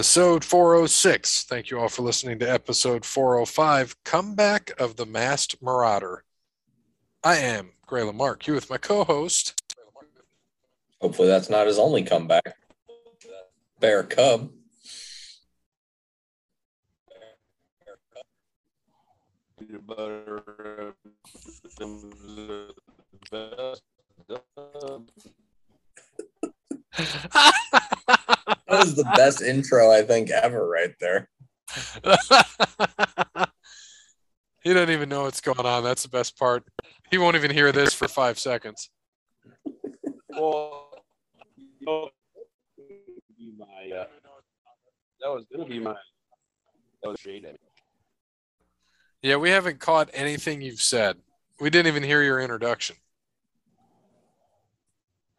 episode 406. Thank you all for listening to episode 405 Comeback of the Masked Marauder. I am Gray Lamarck, here with my co host. Hopefully, that's not his only comeback. Bear Cub. peanut butter the best. That was the best intro I think ever, right there. he doesn't even know what's going on. That's the best part. He won't even hear this for five seconds. Well, you know, be my, uh, that was gonna be my that was shade at me. Yeah, we haven't caught anything you've said. We didn't even hear your introduction.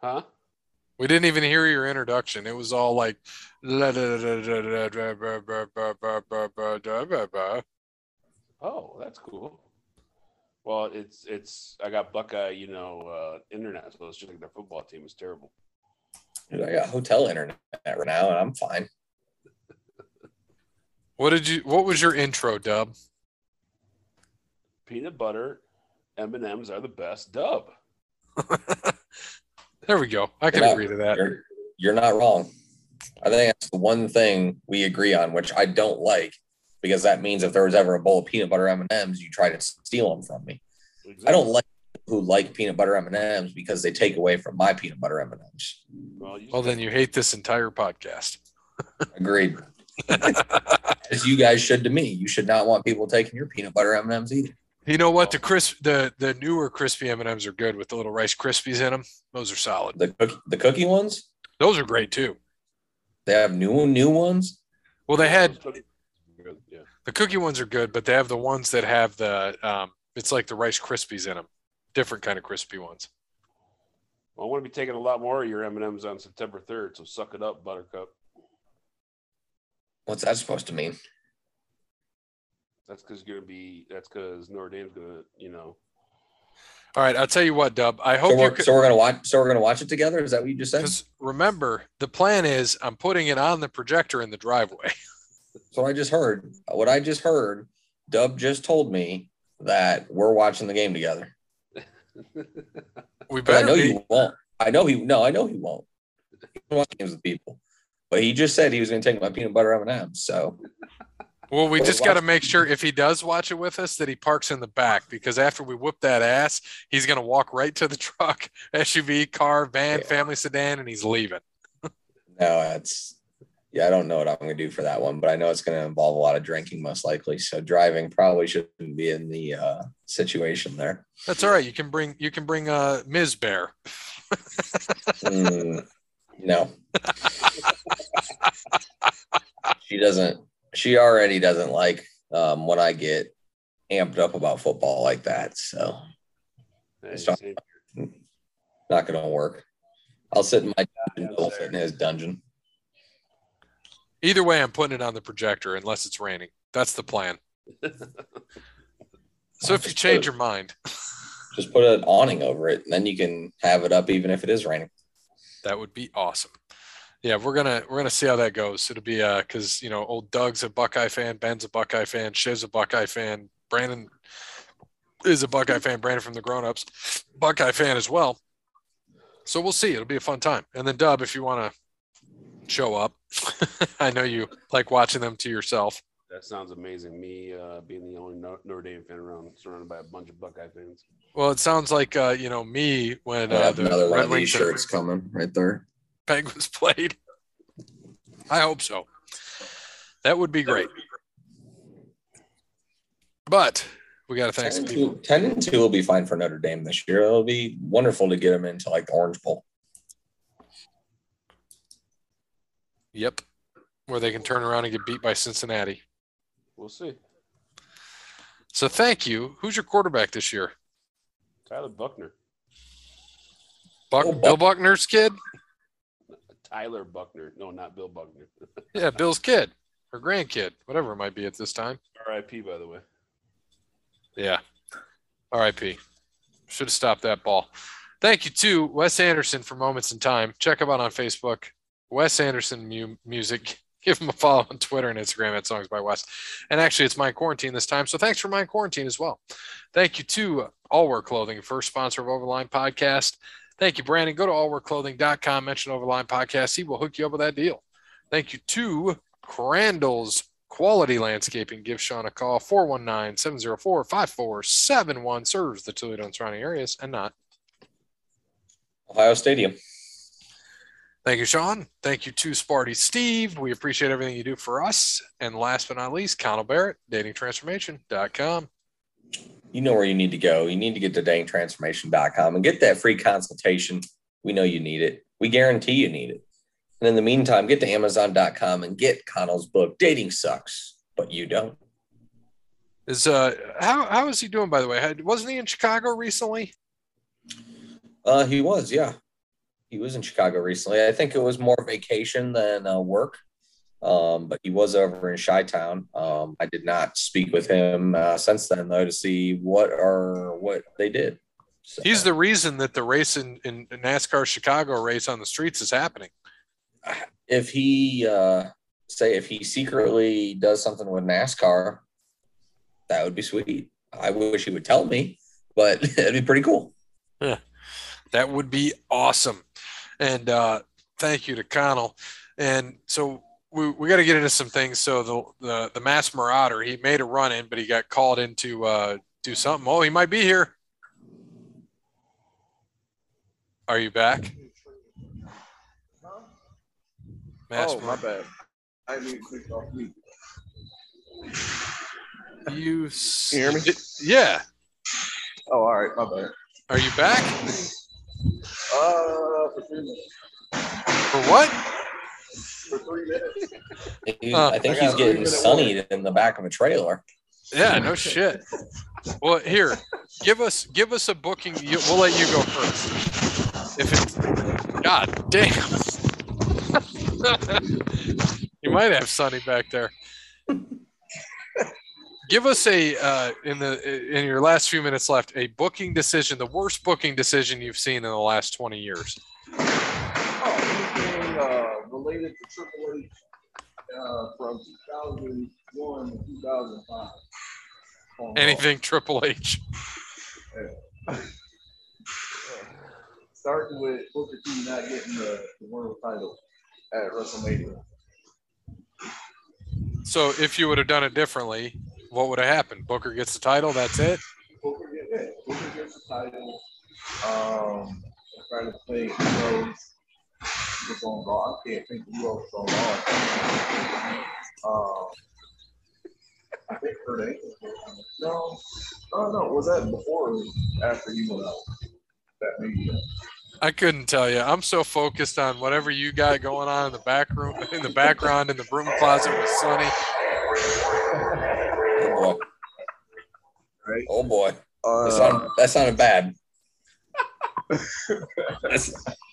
Huh? We didn't even hear your introduction. It was all like. Oh, that's cool. Well, it's it's I got Buckeye, you know, uh, internet, so it's just like their football team is terrible. Dude, I got hotel internet right now, and I'm fine. What did you? What was your intro, Dub? Peanut butter M and M's are the best. Dub. there we go. I can not- agree to that. You're, you're not wrong. I think that's the one thing we agree on, which I don't like, because that means if there was ever a bowl of peanut butter M and M's, you try to steal them from me. I don't like who like peanut butter M and M's because they take away from my peanut butter M and M's. Well, Well, then you hate this entire podcast. Agreed. As you guys should to me. You should not want people taking your peanut butter M and M's either. You know what? The crisp, the the newer crispy M and M's are good with the little Rice Krispies in them. Those are solid. The cookie, the cookie ones, Those are great too. they have new new ones. Well, they had yeah. the cookie ones are good, but they have the ones that have the um, it's like the Rice Krispies in them. Different kind of crispy ones. Well, I'm going to be taking a lot more of your M and M's on September 3rd, so suck it up, Buttercup. What's that supposed to mean? That's because you're going to be. That's because Notre Dame's going to, you know. All right, I'll tell you what, Dub. I hope So we're, could. so we're gonna watch. So we're gonna watch it together. Is that what you just said? Because remember, the plan is I'm putting it on the projector in the driveway. So I just heard. What I just heard. Dub just told me that we're watching the game together. We But I know be. you won't. I know he. No, I know he won't. He doesn't watch games with people. But he just said he was going to take my peanut butter M and M's. So Well, we just got to make sure if he does watch it with us that he parks in the back because after we whoop that ass, he's going to walk right to the truck, SUV, car, van, Yeah. family sedan, and he's leaving. no, that's. Yeah, I don't know what I'm going to do for that one, but I know it's going to involve a lot of drinking, most likely. So driving probably shouldn't be in the uh, situation there. That's all right. You can bring you can bring uh Ms. Bear. Mm, no. she doesn't. She already doesn't like um, when I get amped up about football like that. So Hey, Stop. see, not going to work. I'll sit in my dungeon. He'll sit in his dungeon. Either way, I'm putting it on the projector unless it's raining. That's the plan. So if you change your mind, Just put an awning over it, and then you can have it up even if it is raining. that would be awesome. Yeah, we're gonna we're gonna see how that goes. It'll be uh because you know old Doug's a Buckeye fan, Ben's a Buckeye fan, Shiv's a Buckeye fan, Brandon is a Buckeye fan, Brandon from the grown ups, Buckeye fan as well. So we'll see. It'll be a fun time. And then Dub, if you want to show up, I know you like watching them to yourself. that sounds amazing. Me uh, being the only No- Notre Dame fan around, surrounded by a bunch of Buckeye fans. Well, it sounds like uh, you know me when I uh, have the another one Red of these Wings and shirts coming right there. Penguins played. I hope so. That would be great. But we got to thank 10 some and, people. two, 10 and 2 will be fine for Notre Dame this year. It'll be wonderful to get them into like the Orange Bowl. Yep. Where they can turn around and get beat by Cincinnati. We'll see. So thank you. Who's your quarterback this year? Tyler Buchner. Buck, Oh, Bill Buckner's kid? Tyler Buchner. No, not Bill Buckner. Yeah, Bill's kid or grandkid, whatever it might be at this time. R.I.P. By the way. Yeah. RIP. Should have stopped that ball. Thank you to Wes Anderson for Moments in Time. Check him out on Facebook. Wes Anderson mu- music. give him a follow on Twitter and Instagram at Songs by Wes. And actually, it's Mind Quarantine this time. So thanks for Mind Quarantine as well. Thank you to All Wear Clothing, first sponsor of Overline Podcast. Thank you, Brandon. Go to allwearclothing.com, mention Overline Podcast. He will hook you up with that deal. Thank you to Crandall's Quality Landscaping. Give Sean a call, 419 704 5471. Serves the Toledo and surrounding areas and not. Ohio Stadium. Thank you, Sean. Thank you to Sparty Steve. We appreciate everything you do for us. And last but not least, Connell Barrett, datingtransformation.com. You know where you need to go. You need to get to datingtransformation.com and get that free consultation. We know you need it. We guarantee you need it. And in the meantime, get to amazon.com and get Connell's book, Dating Sucks, but you don't. Is uh how how is he doing by the way? Had, wasn't he in Chicago recently? Uh he was, yeah. He was in Chicago recently. I think it was more vacation than uh, work. Um, but he was over in Chi Town. Um, I did not speak with him uh, since then though to see what or what they did. So, He's the reason that the race in, in NASCAR Chicago race on the streets is happening if he uh, say if he secretly does something with NASCAR, that would be sweet. I wish he would tell me, but it'd be pretty cool. Yeah, that would be awesome. And uh, thank you to Connell. And so we, we got to get into some things. So the, the the Masked Marauder, he made a run in, but he got called in to uh, do something. Oh, he might be here. Are you back? Mass oh, my bad. I need to click off mute. You, you hear me? Yeah. Oh, all right. My bad. Are you back? Uh, for three minutes. For what? For three minutes. uh, I think I he's getting sunny in the back of a trailer. Yeah, no shit. Well, here, give us give us a booking. We'll let you go first. If it's God damn. you might have Sonny back there. Give us a uh, in the in your last few minutes left a booking decision, the worst booking decision you've seen in the last twenty years. To Triple H uh, from 2001 to 2005. Anything Triple H. Yeah. Starting with Booker T not getting the, the world title at WrestleMania. So if you would have done it differently, what would have happened? Booker gets the title. That's it. Booker, yeah, Booker gets the title. Um, I'm trying to think was on Raw. I can't think who else was on Raw. Um, I think Kurt Angle. No, oh no, was that before or after he went out? That media. I couldn't tell you. I'm so focused on whatever you got going on in the back room, in the background, in the broom closet with Sonny. Oh boy. Right. Oh boy. Uh, that, sounded, that sounded bad.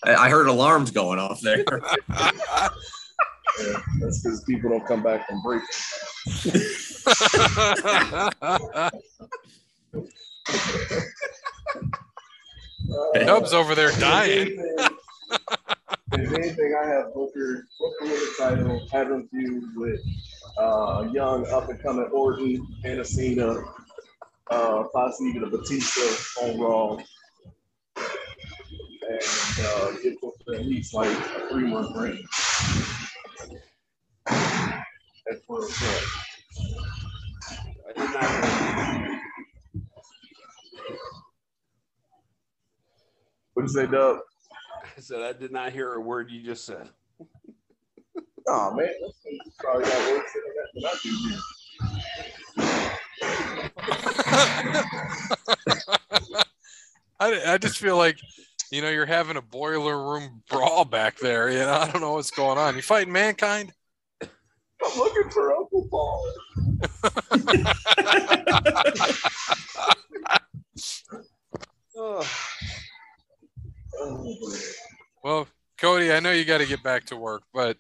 I heard alarms going off there. yeah, that's because people don't come back from break. Uh, Dub's over there dying. if anything, I have Booker, Booker with the title, have him feud with uh, young up and coming Orton and Cena, uh, possibly even a Batista on Raw, and uh, get Booker at least like a three month reign. That's where it's at. I did not. What did you say, Dub? I said I did not hear a word you just said. oh man, probably got words in that I, I just feel like you know you're having a boiler room brawl back there. You know I don't know what's going on. You fighting mankind? I'm looking for Uncle Paul. oh. Well, Cody, I know you got to get back to work, but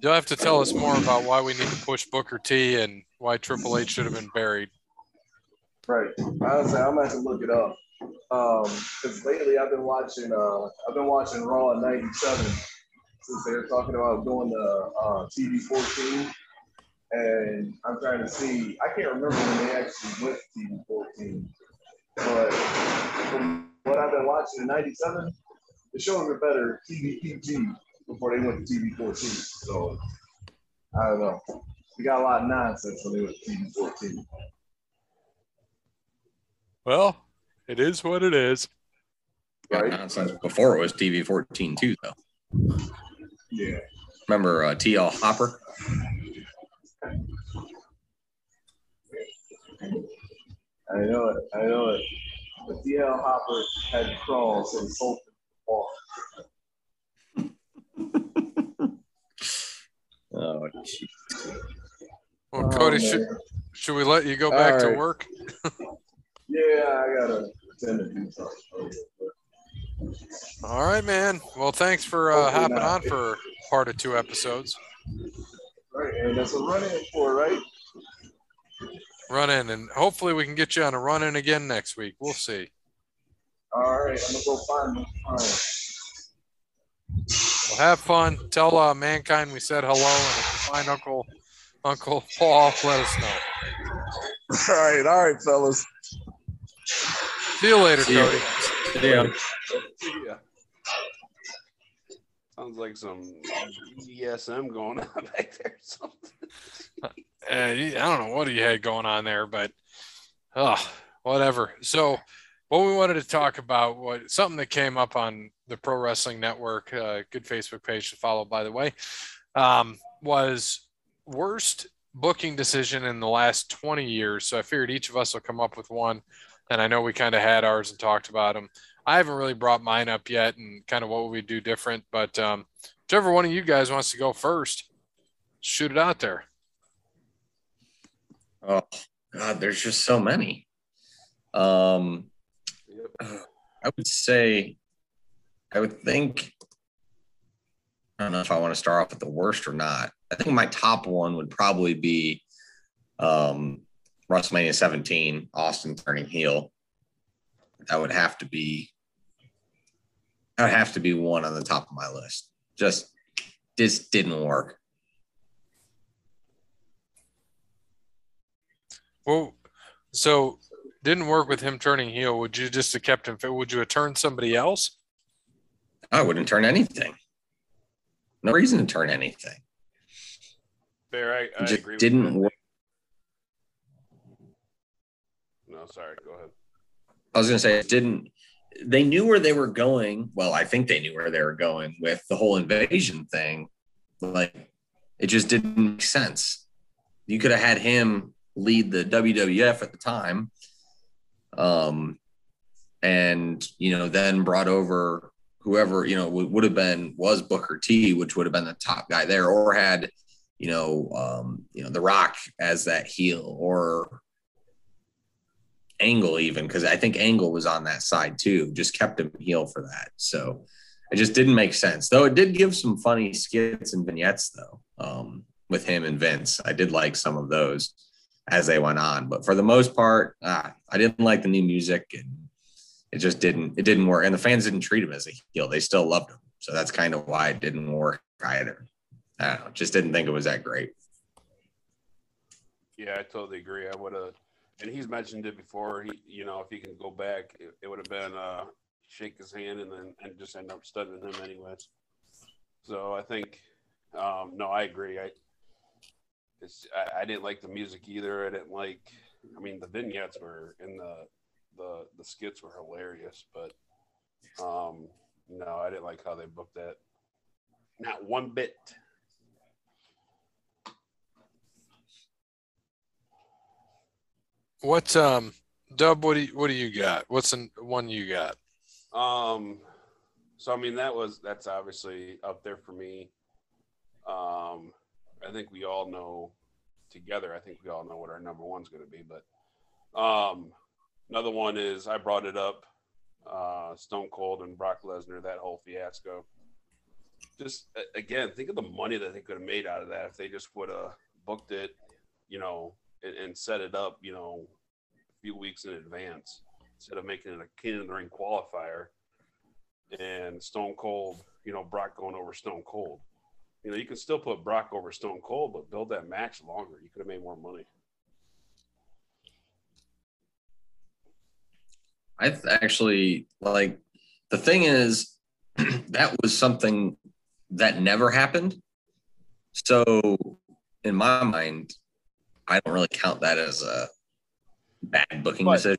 you'll have to tell us more about why we need to push Booker T and why Triple H should have been buried. Right. Honestly, I'm gonna have to look it up. Um, because lately I've been watching uh I've been watching Raw '97 since they were talking about going to uh, TV 14, and I'm trying to see. I can't remember when they actually went to TV 14, but from what I've been watching in '97, the shows are better TV PG before they went to TV 14. So I don't know. We got a lot of nonsense when they went to TV 14. Well, it is what it is. Got Right. nonsense before it was TV 14 too, though. Yeah. Remember uh, TL Hopper? I know it. I know it. But TL Hopper had crawls and sold ball. Oh, jeez. Well, Oh, Cody, should, should we let you go back All to work? Yeah, I gotta pretend to do something. All right, man. Well, thanks for uh, hopping on for part of two episodes. Right, and that's a run in for right. Run in, and hopefully we can get you on a run in again next week. We'll see. All right, I'm gonna go find them. All right. Well, have fun. Tell uh, mankind we said hello, and if you find Uncle Uncle Paul, let us know. All right, all right, fellas. See you later, See. Cody. Yeah. Yeah. Sounds like some BDSM going on back there. or Something. Uh, I don't know what he had going on there, but oh, whatever. So, what we wanted to talk about what something that came up on the Pro Wrestling Network, uh, good Facebook page to follow, by the way, um, was worst booking decision in the last 20 years. So, I figured each of us will come up with one. And I know we kind of had ours and talked about them. I haven't really brought mine up yet and kind of what would we do different. But um, whichever one of you guys wants to go first, shoot it out there. Oh God, there's just so many. Um, I would say, I would think. I don't know if I want to start off with the worst or not. I think my top one would probably be um, WrestleMania 17, Austin turning heel. That would have to be. That would have to be one on the top of my list. Just, this didn't work. Well, so didn't work with him turning heel. Would you just have kept him? Would you have turned somebody else? I wouldn't turn anything. No reason to turn anything. Fair, I, I just agree. with didn't work. Sorry. Go ahead. I was going to say it didn't. They knew where they were going. Well, I think they knew where they were going with the whole invasion thing. Like, it just didn't make sense. You could have had him lead the WWF at the time, um, and you know, then brought over whoever you know would, would have been was Booker T, which would have been the top guy there, or had you know, um, you know, The Rock as that heel, or Angle even because I think Angle was on that side too. Just kept him heel for that. So it just didn't make sense. Though it did give some funny skits and vignettes though um, with him and Vince. I did like some of those as they went on, but for the most part, ah, I didn't like the new music and it just didn't it didn't work. And the fans didn't treat him as a heel. They still loved him. So that's kind of why it didn't work either. I don't know. Just didn't think it was that great. Yeah, I totally agree. I would have, and he's mentioned it before. He, you know, if he can go back, it, it would have been uh, shake his hand and then and just end up studying him anyways. So I think, um, no, I agree. I, it's, I, I didn't like the music either. I didn't like. I mean, the vignettes were and the the the skits were hilarious, but um, no, I didn't like how they booked that. Not one bit. What um, Dub? What do you what do you got? What's the one you got? Um, so I mean that was that's obviously up there for me. Um, I think we all know together. I think we all know what our number one's going to be. But um, another one is I brought it up. Uh, Stone Cold and Brock Lesnar, that whole fiasco. Just again, think of the money that they could have made out of that if they just would have booked it, you know, and, and set it up, you know, a few weeks in advance instead of making it a King of Ring qualifier and Stone Cold, you know, Brock going over Stone Cold. You know, you can still put Brock over Stone Cold, but build that match longer. You could have made more money. I th- actually like the thing is that was something that never happened. So in my mind, I don't really count that as a bad booking But- decision.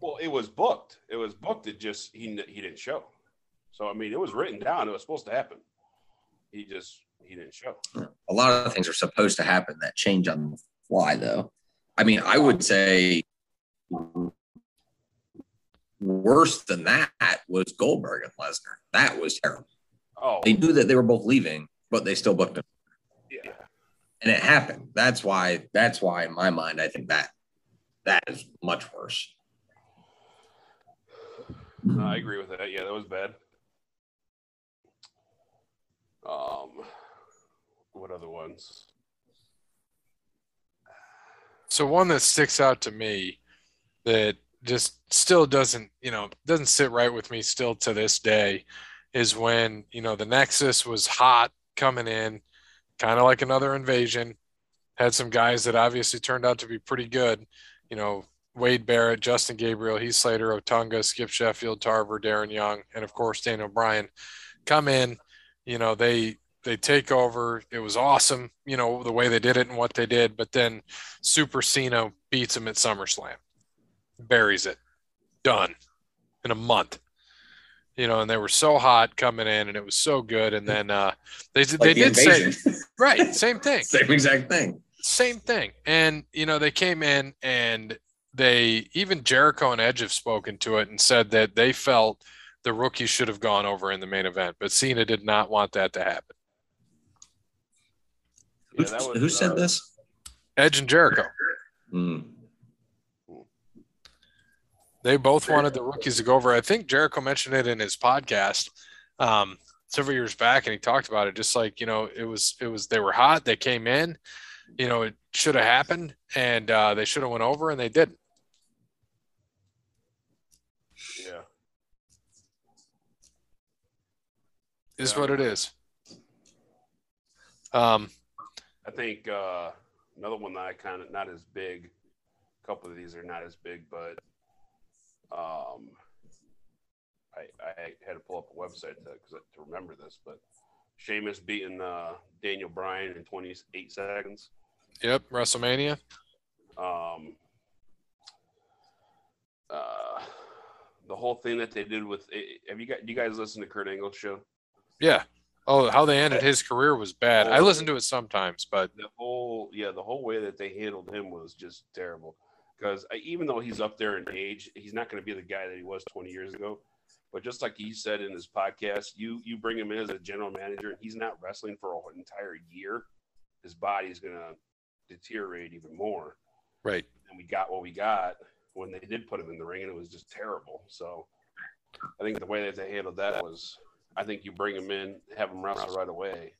Well, it was booked. It was booked. It just he he didn't show. So I mean, it was written down. It was supposed to happen. He just he didn't show. A lot of things are supposed to happen that change on the fly, though. I mean, I would say worse than that was Goldberg and Lesnar. That was terrible. Oh, They knew that they were both leaving, but they still booked them, yeah. And it happened. That's why. That's why, in my mind, I think that that is much worse. No, I agree with that. Yeah, that was bad. Um, what other ones? So one that sticks out to me that just still doesn't, you know, doesn't sit right with me still to this day is when, you know, the Nexus was hot coming in, kind of like another invasion, had some guys that obviously turned out to be pretty good, you know, Wade Barrett, Justin Gabriel, Heath Slater, Otunga, Skip Sheffield, Tarver, Darren Young, and of course Daniel Bryan come in, you know, they they take over. It was awesome, you know, the way they did it and what they did, but then Super Cena beats him at SummerSlam, buries it, done in a month. You know, and they were so hot coming in, and it was so good. And then uh, they they the did say invasion. right, same thing, same exact thing. same thing. And you know, they came in and they even Jericho and Edge have spoken to it and said that they felt the rookie should have gone over in the main event, but Cena did not want that to happen. Who, Yeah, that was, who said uh, this? Edge and Jericho. Hmm. They both wanted the rookies to go over. I think Jericho mentioned it in his podcast um, several years back, and he talked about it. Just like you know, it was it was they were hot. They came in. You know, it should have happened, and uh, they should have went over, and they didn't. Yeah. Is Yeah. what it is. Um, I think uh, another one that I kind of not as big. A couple of these are not as big, but um, I, I had to pull up a website to, 'cause to remember this. But Sheamus beating uh, Daniel Bryan in 28 seconds. yep, WrestleMania. Um, uh, the whole thing that they did with eh, have you got do you guys listen to Kurt Angle's show? Yeah. Oh, how they ended his career was bad. I listen to it sometimes, but the whole yeah the whole way that they handled him was just terrible because even though he's up there in age he's not going to be the guy that he was 20 years ago but just like he said in his podcast you you bring him in as a general manager and he's not wrestling for an entire year his body's going to deteriorate even more. Right. and we got what we got when they did put him in the ring and it was just terrible. So i think the way that they handled that was i think you bring him in have him wrestle right away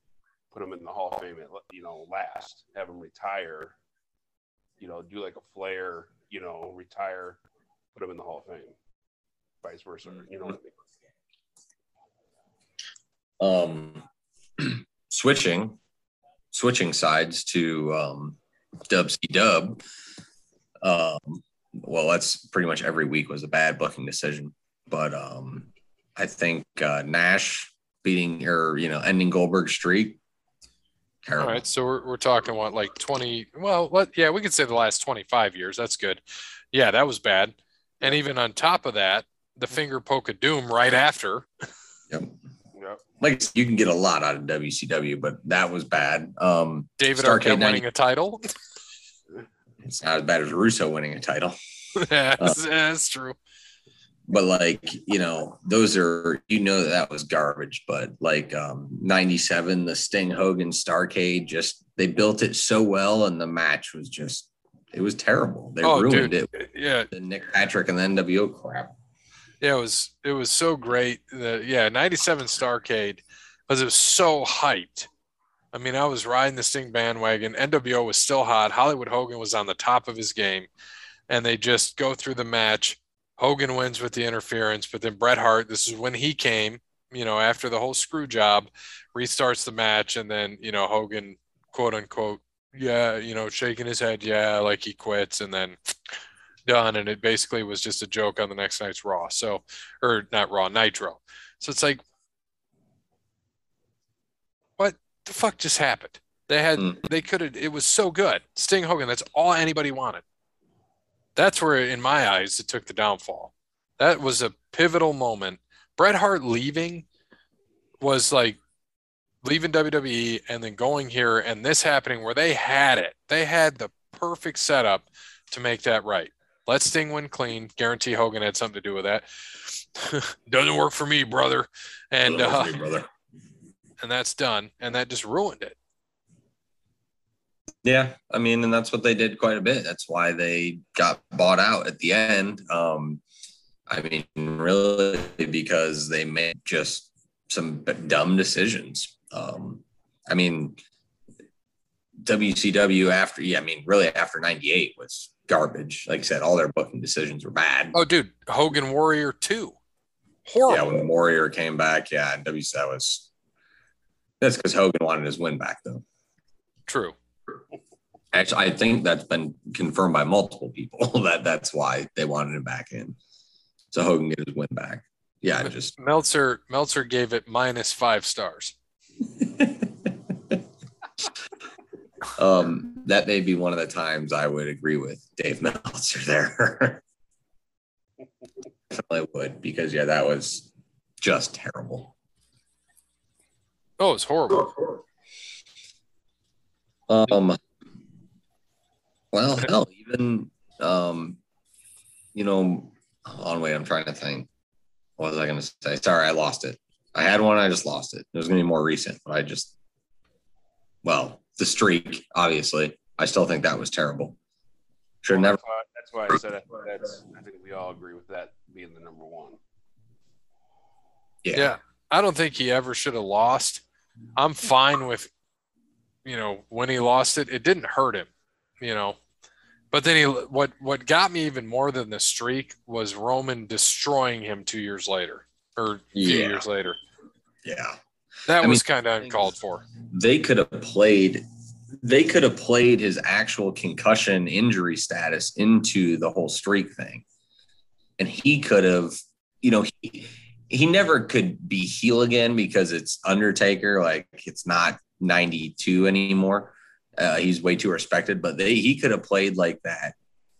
put him in the hall of fame at you know last have him retire you know do like a flare you know retire put him in the hall of fame vice versa you know what I mean? um, switching switching sides to um, Dub C Dub. Um, well, that's pretty much every week was a bad booking decision, but um, I think uh, Nash beating or you know ending Goldberg's streak. All Terrible. right. So we're, we're talking what, like 20, well, what, yeah, we could say the last 25 years. That's good. Yeah, that was bad. And even on top of that, the finger poke of doom right after. Yep. Yep. Like you can get a lot out of WCW, but that was bad. Um, David Starcade Arquette 90 winning a title. it's not as bad as Russo winning a title. yeah, that's, that's true. but like you know those are you know that, that was garbage but like um 97 the sting hogan starcade just they built it so well and the match was just it was terrible they Oh, ruined dude. it Yeah, the nick patrick and the nwo crap yeah, it was it was so great. The, yeah, 97 Starcade because it was so hyped. I mean, I was riding the Sting bandwagon. NWO was still hot. Hollywood Hogan was on the top of his game, and they just go through the match. Hogan wins with the interference, but then Bret Hart, this is when he came, you know, after the whole screw job, restarts the match, and then, you know, Hogan, quote unquote, yeah, you know, shaking his head, yeah, like he quits, and then done. And it basically was just a joke on the next night's Raw. So, or not Raw, Nitro. So it's like, what the fuck just happened? They had, Mm. they could have, it was so good. Sting Hogan, that's all anybody wanted. That's where, in my eyes, it took the downfall. That was a pivotal moment. Bret Hart leaving was like leaving WWE and then going here and this happening where they had it. They had the perfect setup to make that right. Let Sting win clean. Guarantee Hogan had something to do with that. Doesn't work for me, brother. And uh, me, brother. and that's done. And that just ruined it. Yeah, I mean, and that's what they did quite a bit. That's why they got bought out at the end. Um, I mean, really, because they made just some dumb decisions. Um, I mean, WCW after, yeah, I mean, really after '98 was garbage. Like I said, all their booking decisions were bad. Oh, dude, Hogan Warrior 2. horrible. yeah, when the Warrior came back, yeah, and WC that was that's because Hogan wanted his win back, though. True. Actually, I think that's been confirmed by multiple people that that's why they wanted him back in. So Hogan get his win back. Yeah, just Meltzer Meltzer gave it minus five stars. um that may be one of the times I would agree with Dave Meltzer there. Definitely would because yeah, that was just terrible. Oh, it's horrible. Um, well, hell, even um, you know, on wait, I'm trying to think. What was I going to say? Sorry, I lost it. I had one, I just lost it. It was going to be more recent, but I just, well, the streak, obviously, I still think that was terrible. Should Well, never. That's why, that's why I said I think that's. I think we all agree with that being the number one. Yeah, Yeah. I don't think he ever should have lost. I'm fine with, you know, when he lost it, it didn't hurt him, you know. But then he, what what got me even more than the streak was Roman destroying him two years later, or a few years later. yeah. That I was kind of uncalled for. They could have played. They could have played his actual concussion injury status into the whole streak thing, and he could have. You know, he he never could be heel again because it's Undertaker. Like it's not 92 anymore. Uh, he's way too respected, but they he could have played like that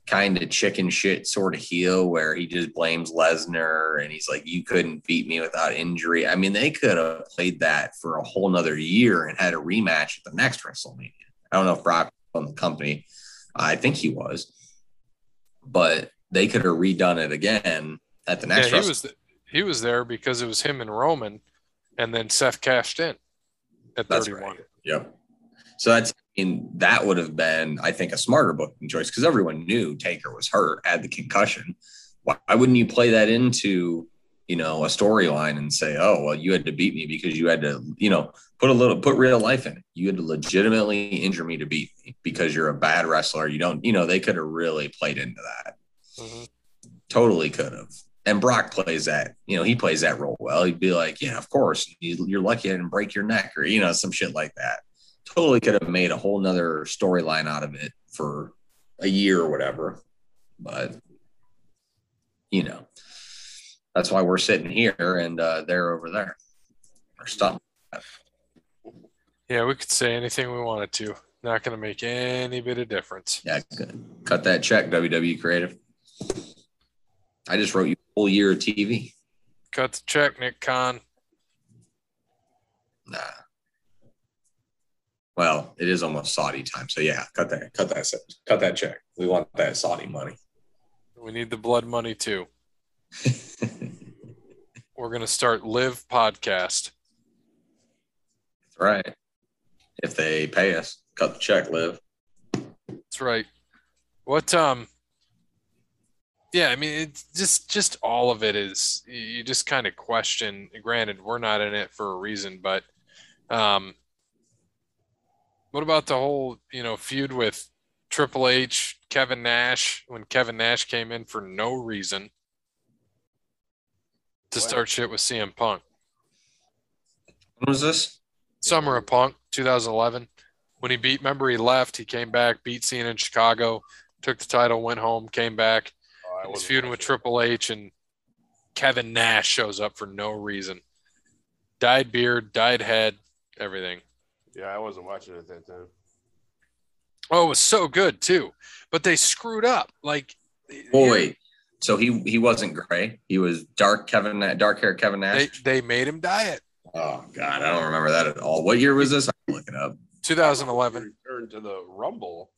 kind of chicken shit sort of heel where he just blames Lesnar and he's like, You couldn't beat me without injury. I mean, they could have played that for a whole nother year and had a rematch at the next WrestleMania. I don't know if Brock on the company. I think he was, but they could have redone it again at the next. Yeah, he was he was there because it was him and Roman, and then Seth cashed in at That's 31. right. Yep. So that's I mean that would have been I think a smarter booking choice because everyone knew Taker was hurt, had the concussion. Why, wouldn't you play that into you know a storyline and say, oh well, you had to beat me because you had to you know put a little put real life in it. You had to legitimately injure me to beat me because you're a bad wrestler. You don't you know they could have really played into that. Mhm. Totally could have. And Brock plays that, you know, he plays that role well. He'd be like, yeah, of course, you- you're lucky I didn't break your neck or, you know, some shit like that. Totally could have made a whole nother storyline out of it for a year or whatever. But, you know, that's why we're sitting here and uh, they're over there or something. Yeah, we could say anything we wanted to. Not going to make any bit of difference. Yeah, good. cut that check, WWE Creative. I just wrote you a whole year of TV. Cut the check, Nick Khan. Nah. Well, it is almost Saudi time, so yeah, cut that, cut that, cut that check. We want that Saudi money. We need the blood money too. We're going to start Live Podcast. That's right. If they pay us, cut the check, live. That's right. What um yeah, I mean it's just just all of it is you just kind of question granted we're not in it for a reason, but um what about the whole, you know, feud with Triple H, Kevin Nash when Kevin Nash came in for no reason to Wow. start shit with CM Punk. When was this? Summer of Punk, 2011. When he beat, remember he left, he came back, beat Cena in Chicago, took the title, went home, came back. Oh, was feuding with. Triple H, and Kevin Nash shows up for no reason. Dyed beard, dyed head, everything. Yeah, I wasn't watching it at that time. Oh, it was so good too, but they screwed up. Like, boy, here- wait. So he he wasn't gray. He was dark Kevin dark hair Kevin they Nash. they they made him dye it. oh God, I don't remember that at all. What year was this? I'm looking up. 2011. Return to the Rumble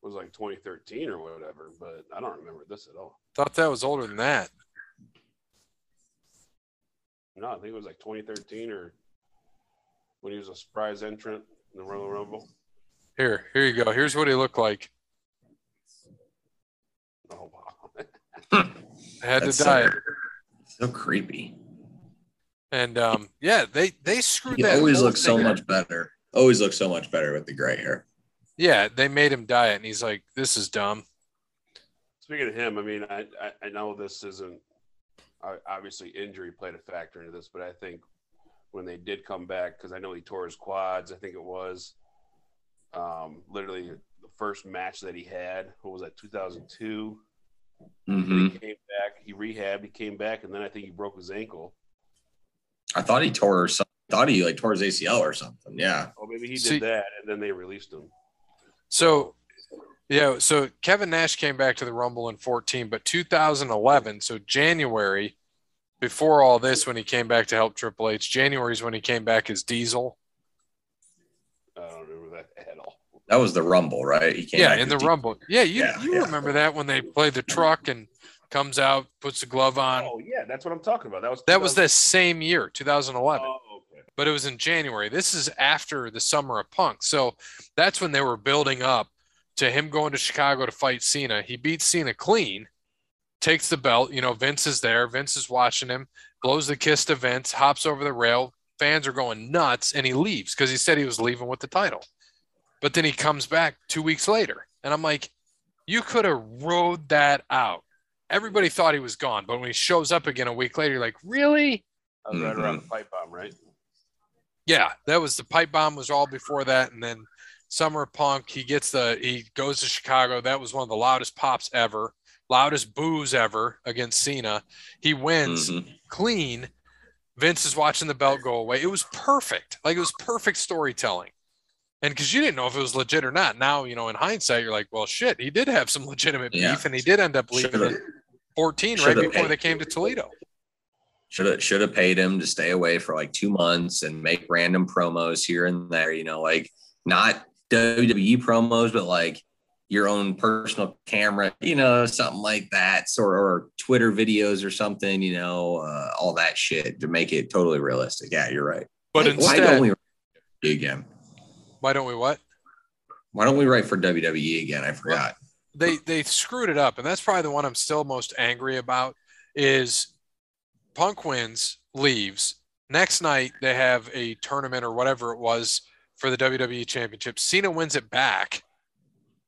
was like 2013 or whatever, but I don't remember this at all. Thought that was older than that. No, I think it was like 2013 or when he was a surprise entrant in the Royal Rumble. Here, here you go. Here's what he looked like. Oh wow. I had That's to dye it. so, so creepy. And um, yeah, they they screwed He that. always looks so much better. Always looks so much better with the gray hair. Yeah, they made him dye it, and he's like, "This is dumb." Speaking of him, I mean, I, I, I know this isn't obviously injury played a factor into this, but I think when they did come back, because I know he tore his quads, I think it was um, literally the first match that he had. What was that? 2002. hmm He came back, he rehabbed, he came back, and then I think he broke his ankle. I thought he tore some. Thought he like tore his ACL or something. Yeah. Oh, maybe he did See- that, and then they released him. So, yeah, so Kevin Nash came back to the Rumble in 14, but 2011, so January, before all this, when he came back to help Triple H, January is when he came back as Diesel. I don't remember that at all. That was the Rumble, right? He came yeah, in the D- Rumble. Yeah, you Yeah, you yeah. remember that when they played the truck and comes out, puts the glove on. Oh yeah, that's what I'm talking about. That was That was the same year, 2011. Oh, okay. but it was in January. This is after the summer of Punk. So that's when they were building up to him going to Chicago to fight Cena. He beat Cena clean, takes the belt. You know, Vince is there. Vince is watching him, blows the kiss to Vince, hops over the rail. Fans are going nuts, and he leaves because he said he was leaving with the title. But then he comes back two weeks later. And I'm like, you could have rode that out. Everybody thought he was gone. But when he shows up again a week later, you're like, really? That was right around Mhm. the pipe bomb, right? Yeah, that was the pipe bomb was all before that, and then Summer Punk. He gets the he goes to Chicago. That was one of the loudest pops ever, loudest boos ever against Cena. He wins Mhm. clean. Vince is watching the belt go away. It was perfect. Like it was perfect storytelling. And because you didn't know if it was legit or not. Now, you know, in hindsight, you're like, well, shit, he did have some legitimate Yeah. beef, and he did end up leaving Should've- at 14 right before paid. they came to Toledo. Should have should have paid him to stay away for like two months and make random promos here and there. You know, like not WWE promos, but like your own personal camera. You know, something like that, sort or Twitter videos or something. You know, uh, all that shit to make it totally realistic. Yeah, you're right. But why, instead, why don't we write again? why don't we what? Why don't we write for WWE again? I forgot. they they screwed it up and that's probably the one i'm still most angry about is punk wins leaves next night they have a tournament or whatever it was for the wwe championship cena wins it back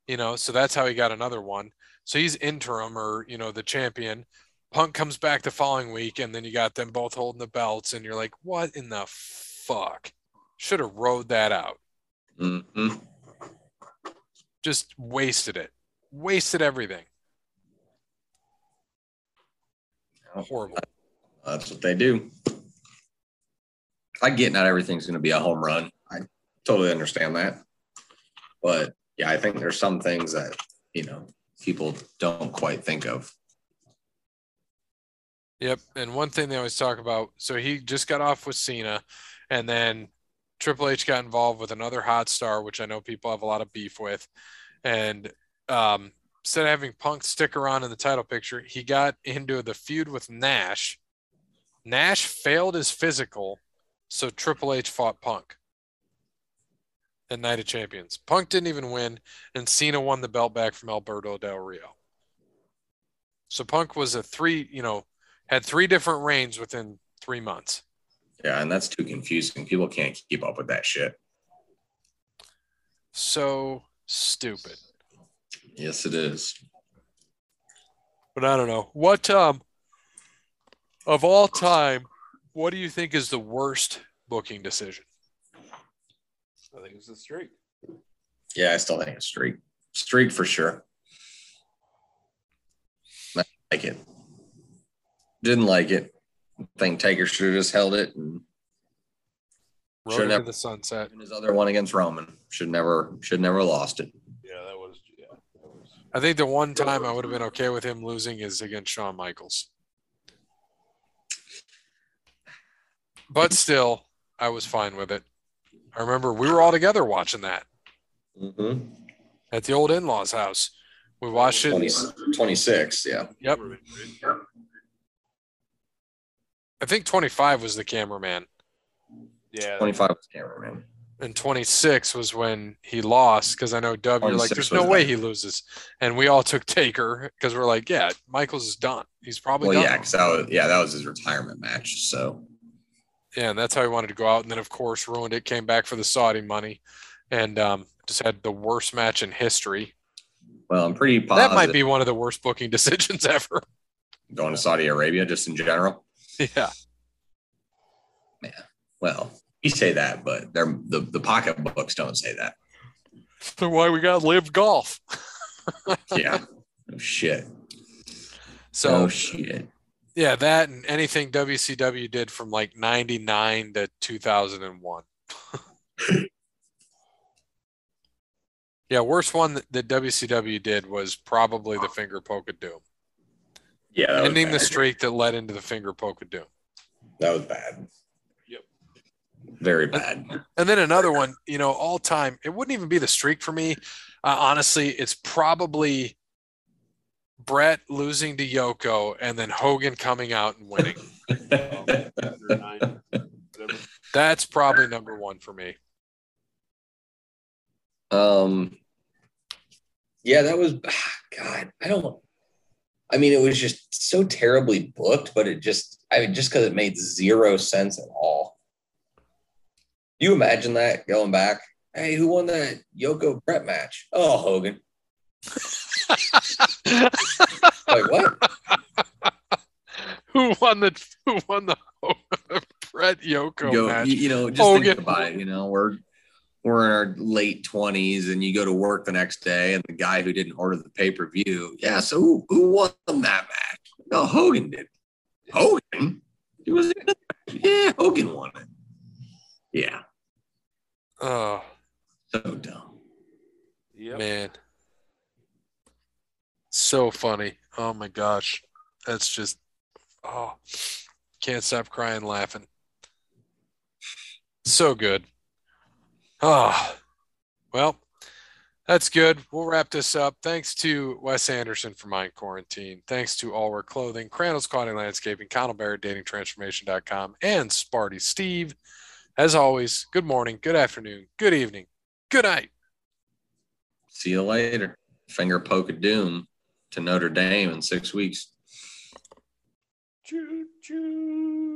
you know so that's how he got another one so he's interim or you know the champion punk comes back the following week and then you got them both holding the belts and you're like what in the fuck should have rode that out Mhm. just wasted it wasted everything horrible That's what they do. I get not everything's going to be a home run. I totally understand that. But yeah, I think there's some things that, you know, people don't quite think of. Yep. And one thing they always talk about so he just got off with Cena, and then Triple H got involved with another hot star, which I know people have a lot of beef with. And um, instead of having Punk stick around in the title picture, he got into the feud with Nash. Nash failed his physical, so Triple H fought Punk at Night of Champions. Punk didn't even win, and Cena won the belt back from Alberto Del Rio. So Punk was a three, you know, had three different reigns within three months. Yeah, and that's too confusing. People can't keep up with that shit. So stupid. Yes, it is. But I don't know. What um of all time, what do you think is the worst booking decision? I think it's a streak. Yeah, I still think it's streak. Streak for sure. I like it. Didn't like it. I think Taker should have just held it and into never- the sunset. And his other one against Roman. Should never should never lost it. Yeah, that was yeah. That was, I think the one time I would have been okay with him losing is against Shawn Michaels. But still, I was fine with it. I remember we were all together watching that Mm-hmm. at the old in-laws house. We watched it. 20, 26, yeah. Yep. I think 25 was the cameraman, Yeah, 25 was cameraman. and 26 was when he lost. Because I know Dub, you're like, "There's no was way he loses," and we all took Taker because we're like, "Yeah, Michaels is done. He's probably Well, done." yeah, because that was yeah, that was his retirement match. So Yeah, and that's how he wanted to go out. And then, of course, ruined it. Came back for the Saudi money, and um, just had the worst match in history. well, I'm pretty positive That might be one of the worst booking decisions ever. going to Saudi Arabia just in general. yeah, Yeah. Well, you say that, but they're the, the pocketbooks don't say that. so why we got LIV Golf? Yeah. Oh, shit. So no shit. Yeah, that and anything WCW did from like '99 to 2001. yeah, worst one that, that WCW did was probably the finger poke of doom, Yeah. Ending the streak that led into the finger poke of doom. that was bad. Yep. Very bad. And then another one, you know, all time, it wouldn't even be the streak for me. Uh, honestly, it's probably Bret losing to Yoko and then Hogan coming out and winning. Eight or nine, whatever. That's probably number one for me. Um, yeah, that was God. I don't. I mean, it was just so terribly booked, but it just, I mean, just because it made zero sense at all. You imagine that going back? Hey, who won that Yoko Bret match? Oh, Hogan. Like what? who won the Who won the Bret Yoko Go, match? you, you know, just Hogan. think about it. You know, we're we're in our late twenties, and you go to work the next day, and the guy who didn't order the pay per view, yeah. So who, who won that match? No, Hogan did. Hogan. He was in. Yeah, Hogan won it. Yeah, Oh so dumb. Yep. man, so funny. Oh my gosh, that's just oh, can't stop crying laughing. So good. Oh, well, that's good. We'll wrap this up. Thanks to Wes Anderson for Mind Quarantine. Thanks to All Wear Clothing, Crandall's Clothing Landscaping, Connell Barrett, DatingTransformation.com, and Sparty Steve. As always, good morning, good afternoon, good evening, good night. See you later. Finger poke of doom to Notre Dame in six weeks. Choo choo.